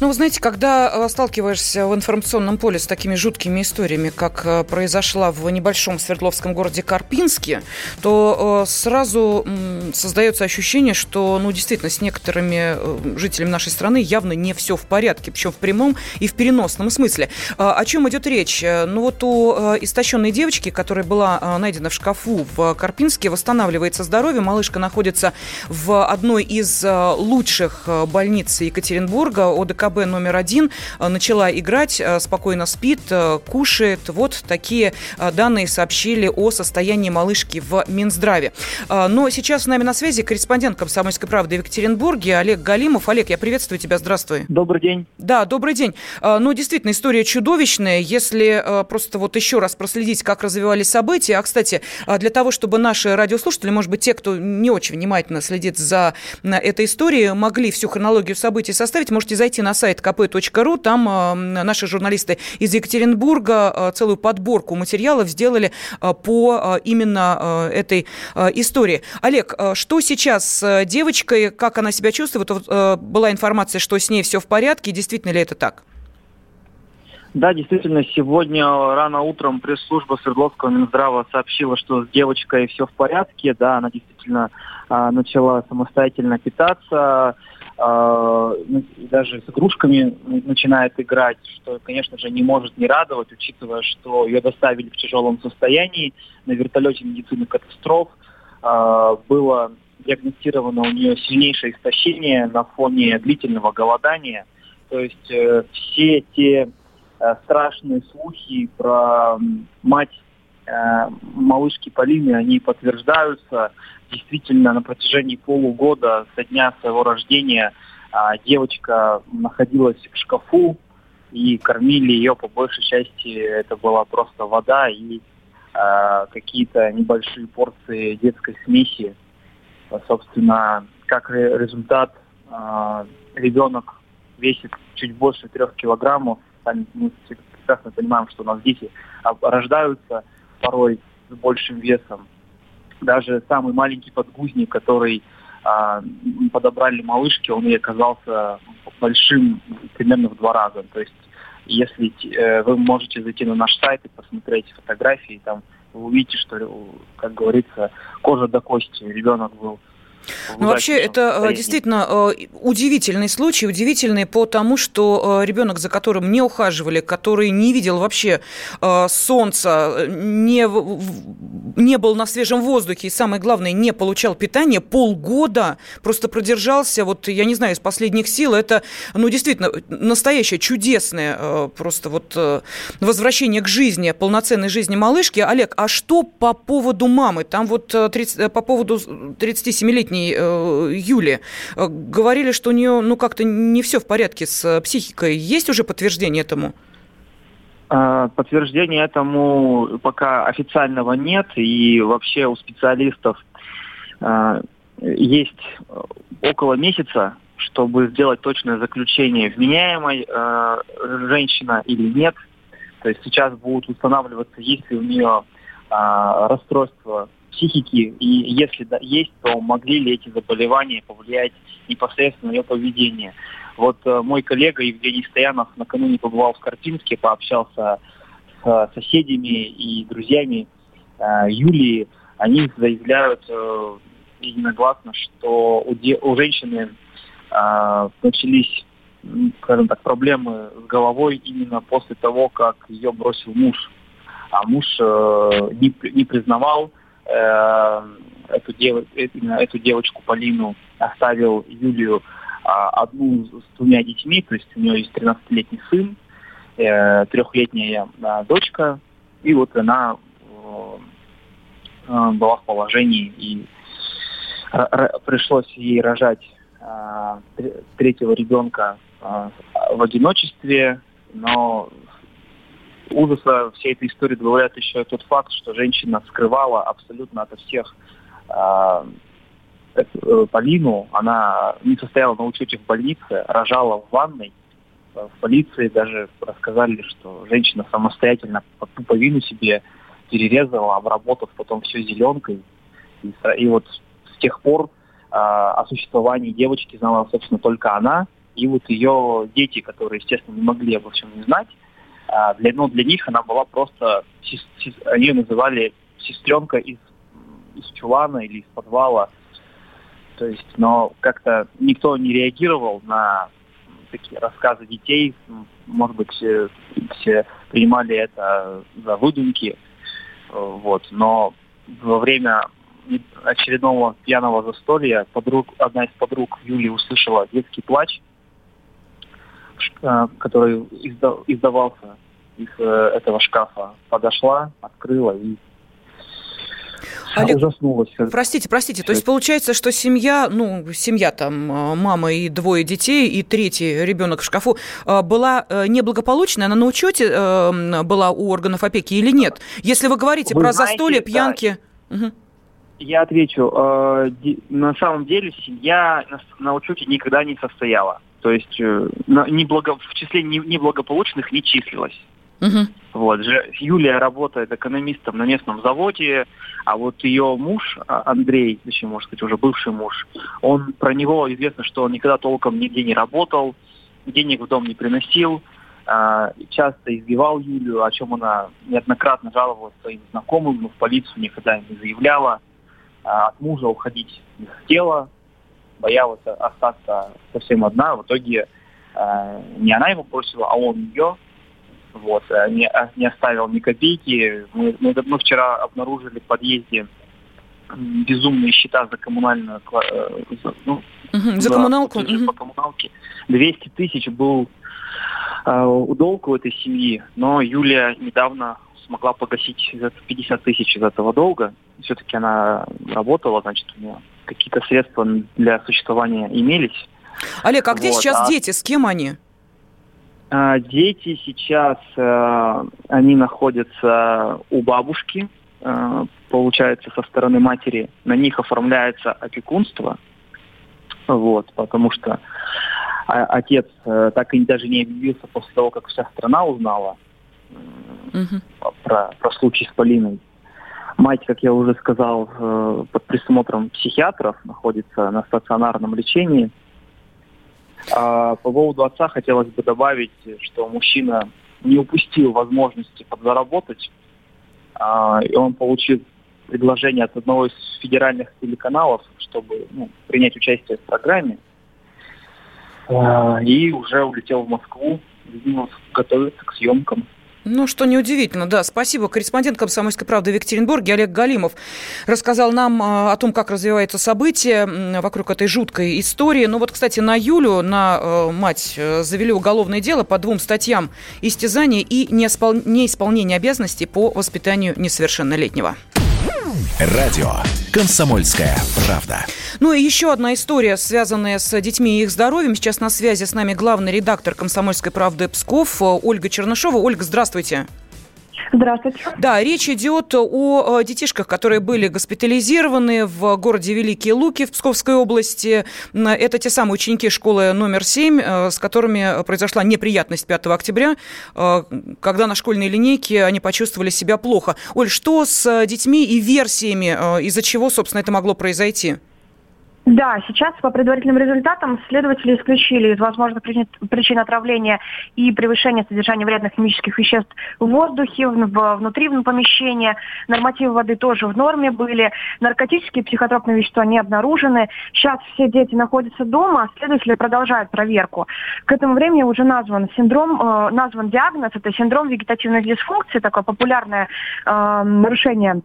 Ну, вы знаете, когда э, сталкиваешься в информационном поле с такими жуткими историями, как э, произошла в небольшом Свердловском городе Карпинске, то э, сразу создается ощущение, что, ну, действительно, с некоторыми жителями нашей страны явно не все в порядке, причем в прямом и в переносном смысле. О чем идет речь? Ну, вот у истощенной девочки, которая была найдена в шкафу в Карпинске, восстанавливается здоровье. Малышка находится в одной из лучших больниц Екатеринбурга, ОДК КБ номер один э, начала играть, э, спокойно спит, э, кушает. Вот такие данные сообщили о состоянии малышки в Минздраве. Но сейчас с нами на связи корреспондент «Комсомольской правды» в Екатеринбурге Олег Галимов. Олег, я приветствую тебя, здравствуй. Добрый день. Да, добрый день. Ну, действительно, история чудовищная. Если просто вот еще раз проследить, как развивались события. А, кстати, для того, чтобы наши радиослушатели, может быть, те, кто не очень внимательно следит за этой историей, могли всю хронологию событий составить, можете зайти на сайт kp.ru. Там э, наши журналисты из Екатеринбурга э, целую подборку материалов сделали э, по именно этой истории. Олег, что сейчас с девочкой, как она себя чувствует? Вот, была информация, что с ней все в порядке. Действительно ли это так? Да, действительно, сегодня рано утром пресс-служба Свердловского Минздрава сообщила, что с девочкой все в порядке. Да, она действительно а, начала самостоятельно питаться, даже с игрушками начинает играть, что, конечно же, не может не радовать, учитывая, что ее доставили в тяжелом состоянии на вертолете медицинных катастроф. А, было диагностировано у нее сильнейшее истощение на фоне длительного голодания. То есть э, все те э, страшные слухи про мать малышки Полины, они подтверждаются действительно на протяжении полугода со дня своего рождения а, девочка находилась в шкафу и кормили ее по большей части это была просто вода и а, какие-то небольшие порции детской смеси. Собственно, как результат, а, ребенок весит чуть больше трех килограммов. Мы прекрасно понимаем, что у нас дети рождаются порой с большим весом даже самый маленький подгузник, который а, подобрали малышки, он и оказался большим примерно в два раза. То есть если э, вы можете зайти на наш сайт и посмотреть фотографии, там вы увидите, что, как говорится, кожа до кости. Ребенок был ну, вообще, это состоянии. действительно э, удивительный случай, удивительный по тому, что э, ребенок, за которым не ухаживали, который не видел вообще э, солнца, не, не был на свежем воздухе и, самое главное, не получал питания, полгода просто продержался, вот, я не знаю, из последних сил, это, ну, действительно, настоящее чудесное просто вот возвращение к жизни, полноценной жизни малышки. Олег, а что по поводу мамы? Там вот 30, по поводу 37-летней летней э, Юли. Э, говорили, что у нее ну как-то не все в порядке с э, психикой. Есть уже подтверждение этому? А, подтверждения этому пока официального нет, и вообще у специалистов а, есть около месяца, чтобы сделать точное заключение, вменяемой э, женщина или нет. То есть сейчас будут устанавливаться, есть ли у нее э, расстройство психики, и если да, есть, то могли ли эти заболевания повлиять непосредственно на ее поведение. Вот э, мой коллега Евгений Стоянов накануне побывал в Карпинске, пообщался с соседями и друзьями э, Юлии. Они заявляют э, единогласно, что у, де- у женщины э, начались скажем так, проблемы с головой именно после того, как ее бросил муж. А муж э, не, не признавал э, эту, дев, именно эту девочку Полину оставил Юлию э, одну с двумя детьми, то есть у нее есть 13-летний сын, э, трехлетняя э, дочка, и вот она э, э была в положении, и пришлось ей рожать э, третьего ребенка э, в одиночестве, но ужаса всей этой истории добавляет еще тот факт, что женщина скрывала абсолютно от всех э, Полину. Она не состояла на учете в больнице, рожала в ванной. В полиции даже рассказали, что женщина самостоятельно пуповину себе перерезала, обработав потом все зеленкой. И, и вот с тех пор э, о существовании девочки знала, собственно, только она. И вот ее дети, которые, естественно, не могли обо всем не знать, а для, ну, для них она была просто, они ее называли сестренка из, из чулана или из подвала. То есть, но как-то никто не реагировал на такие рассказы детей. Может быть, все, все принимали это за выдумки. Вот. Но во время очередного пьяного застолья подруг, одна из подруг Юли услышала детский плач который издавался из э, этого шкафа, подошла, открыла и Олег, ужаснулась. Простите, простите, то есть получается, что семья, ну, семья там, э, мама и двое детей, и третий ребенок в шкафу, была неблагополучная, она на учете была у органов опеки или нет? Если вы говорите вы про знаете, застолье, пьянки... Да. Угу. Я отвечу. На самом деле семья на учете никогда не состояла. То есть э, неблаго, в числе неблагополучных не числилась. Угу. Вот, Юлия работает экономистом на местном заводе, а вот ее муж, а, Андрей, точнее, можно сказать, уже бывший муж, он про него известно, что он никогда толком нигде не работал, денег в дом не приносил, а, часто избивал Юлию, о чем она неоднократно жаловалась своим знакомым, но в полицию никогда не заявляла. А, от мужа уходить не хотела, боялась остаться совсем одна. В итоге э, не она его бросила, а он ее. Вот, э, не, а, не оставил ни копейки. Мы, мы, мы вчера обнаружили в подъезде безумные счета за коммунальную э, за, ну, угу, за коммуналку. Угу. По коммуналке. 200 тысяч был э, долг у этой семьи, но Юлия недавно смогла погасить 50 тысяч из этого долга. Все-таки она работала, значит, у нее какие-то средства для существования имелись. Олег, а где вот, сейчас а... дети? С кем они? А, дети сейчас, э, они находятся у бабушки, э, получается, со стороны матери. На них оформляется опекунство, вот, потому что а, отец э, так и даже не объявился после того, как вся страна узнала угу. про, про случай с Полиной. Мать, как я уже сказал, э, под присмотром психиатров находится на стационарном лечении. А по поводу отца хотелось бы добавить, что мужчина не упустил возможности подзаработать, а, и он получил предложение от одного из федеральных телеканалов, чтобы ну, принять участие в программе, а, и уже улетел в Москву, готовится к съемкам. Ну, что неудивительно, да. Спасибо. Корреспондент «Комсомольской правды» в Екатеринбурге Олег Галимов рассказал нам а, о том, как развивается событие вокруг этой жуткой истории. Ну вот, кстати, на Юлю, на э, мать, э, завели уголовное дело по двум статьям истязания и неисполнения обязанностей по воспитанию несовершеннолетнего. Радио «Комсомольская правда». Ну и еще одна история, связанная с детьми и их здоровьем. Сейчас на связи с нами главный редактор «Комсомольской правды» Псков Ольга Чернышова. Ольга, здравствуйте. Здравствуйте. Да, речь идет о детишках, которые были госпитализированы в городе Великие Луки в Псковской области. Это те самые ученики школы номер 7, э, с которыми произошла неприятность 5 октября, э, когда на школьной линейке они почувствовали себя плохо. Оль, что с детьми и версиями, э, из-за чего, собственно, это могло произойти? Да, сейчас по предварительным результатам следователи исключили из возможных причин отравления и превышения содержания вредных химических веществ в воздухе, внутри помещения. Нормативы воды тоже в норме были. Наркотические психотропные вещества не обнаружены. Сейчас все дети находятся дома, а следователи продолжают проверку. К этому времени уже назван синдром, э, назван диагноз, это синдром вегетативной дисфункции, такое популярное э, нарушение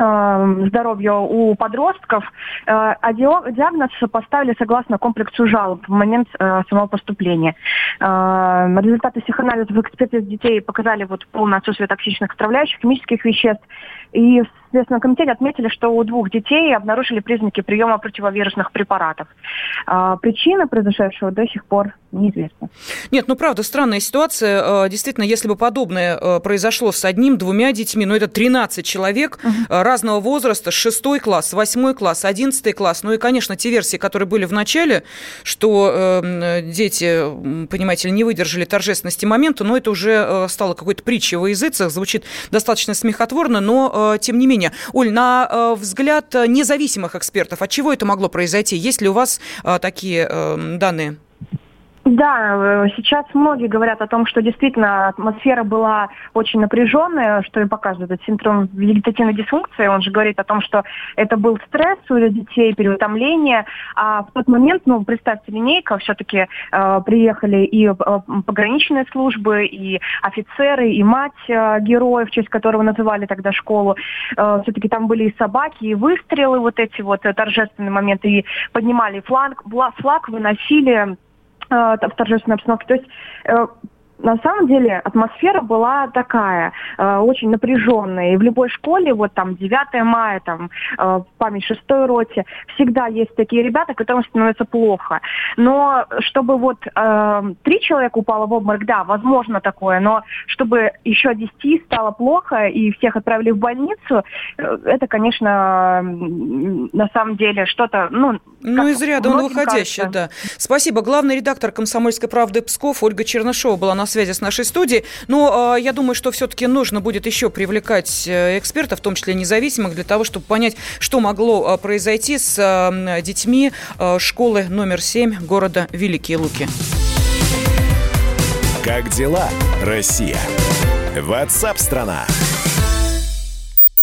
здоровья у подростков, э, а диагноз поставили согласно комплексу жалоб в момент э, самого поступления. Э, результаты всех анализов экспертиз детей показали вот полное отсутствие токсичных отравляющих, химических веществ. И Следственном комитете отметили, что у двух детей обнаружили признаки приема противовирусных препаратов. А, причина произошедшего до сих пор неизвестно. Нет, ну правда, странная ситуация. Действительно, если бы подобное произошло с одним-двумя детьми, но ну, это 13 человек угу. разного возраста, 6 класс, 8 класс, 11 класс, ну и, конечно, те версии, которые были в начале, что э, дети, понимаете ли, не выдержали торжественности момента, но это уже э, стало какой-то притчей во языцах, звучит достаточно смехотворно, но э, тем не менее. Оль, на э, взгляд независимых экспертов, от чего это могло произойти? Есть ли у вас э, такие э, данные? Да, э, сейчас многие говорят о том, что действительно атмосфера была очень напряженная, что и показывает этот синдром вегетативной дисфункции. Он же говорит о том, что это был стресс у детей, переутомление. А в тот момент, ну, представьте, линейка, все-таки э, приехали и э, пограничные службы, и офицеры, и мать э, героя, в честь которого называли тогда школу. Э, все-таки там были и собаки, и выстрелы, вот эти вот э, торжественные моменты, и поднимали флаг, флаг выносили в торжественной обстановке. То есть э, на самом деле атмосфера была такая, э, очень напряженная. И в любой школе, вот там 9 мая, там э, память шестой роте, всегда есть такие ребята, которым становится плохо. Но чтобы вот э, три человека упало в обморок, да, возможно такое, но чтобы еще 10 стало плохо и всех отправили в больницу, э, это, конечно, на самом деле что-то, ну... Ну, из ряда он выходящий, да. Спасибо. Главный редактор «Комсомольской правды» Псков Ольга Чернышова была на связи с нашей студией. Но э, я думаю, что все-таки нужно будет еще привлекать э, экспертов, в том числе независимых, для того, чтобы понять, что могло э, произойти с э, детьми школы номер 7 города Великие Луки. Как дела, Россия? Ватсап-страна! страна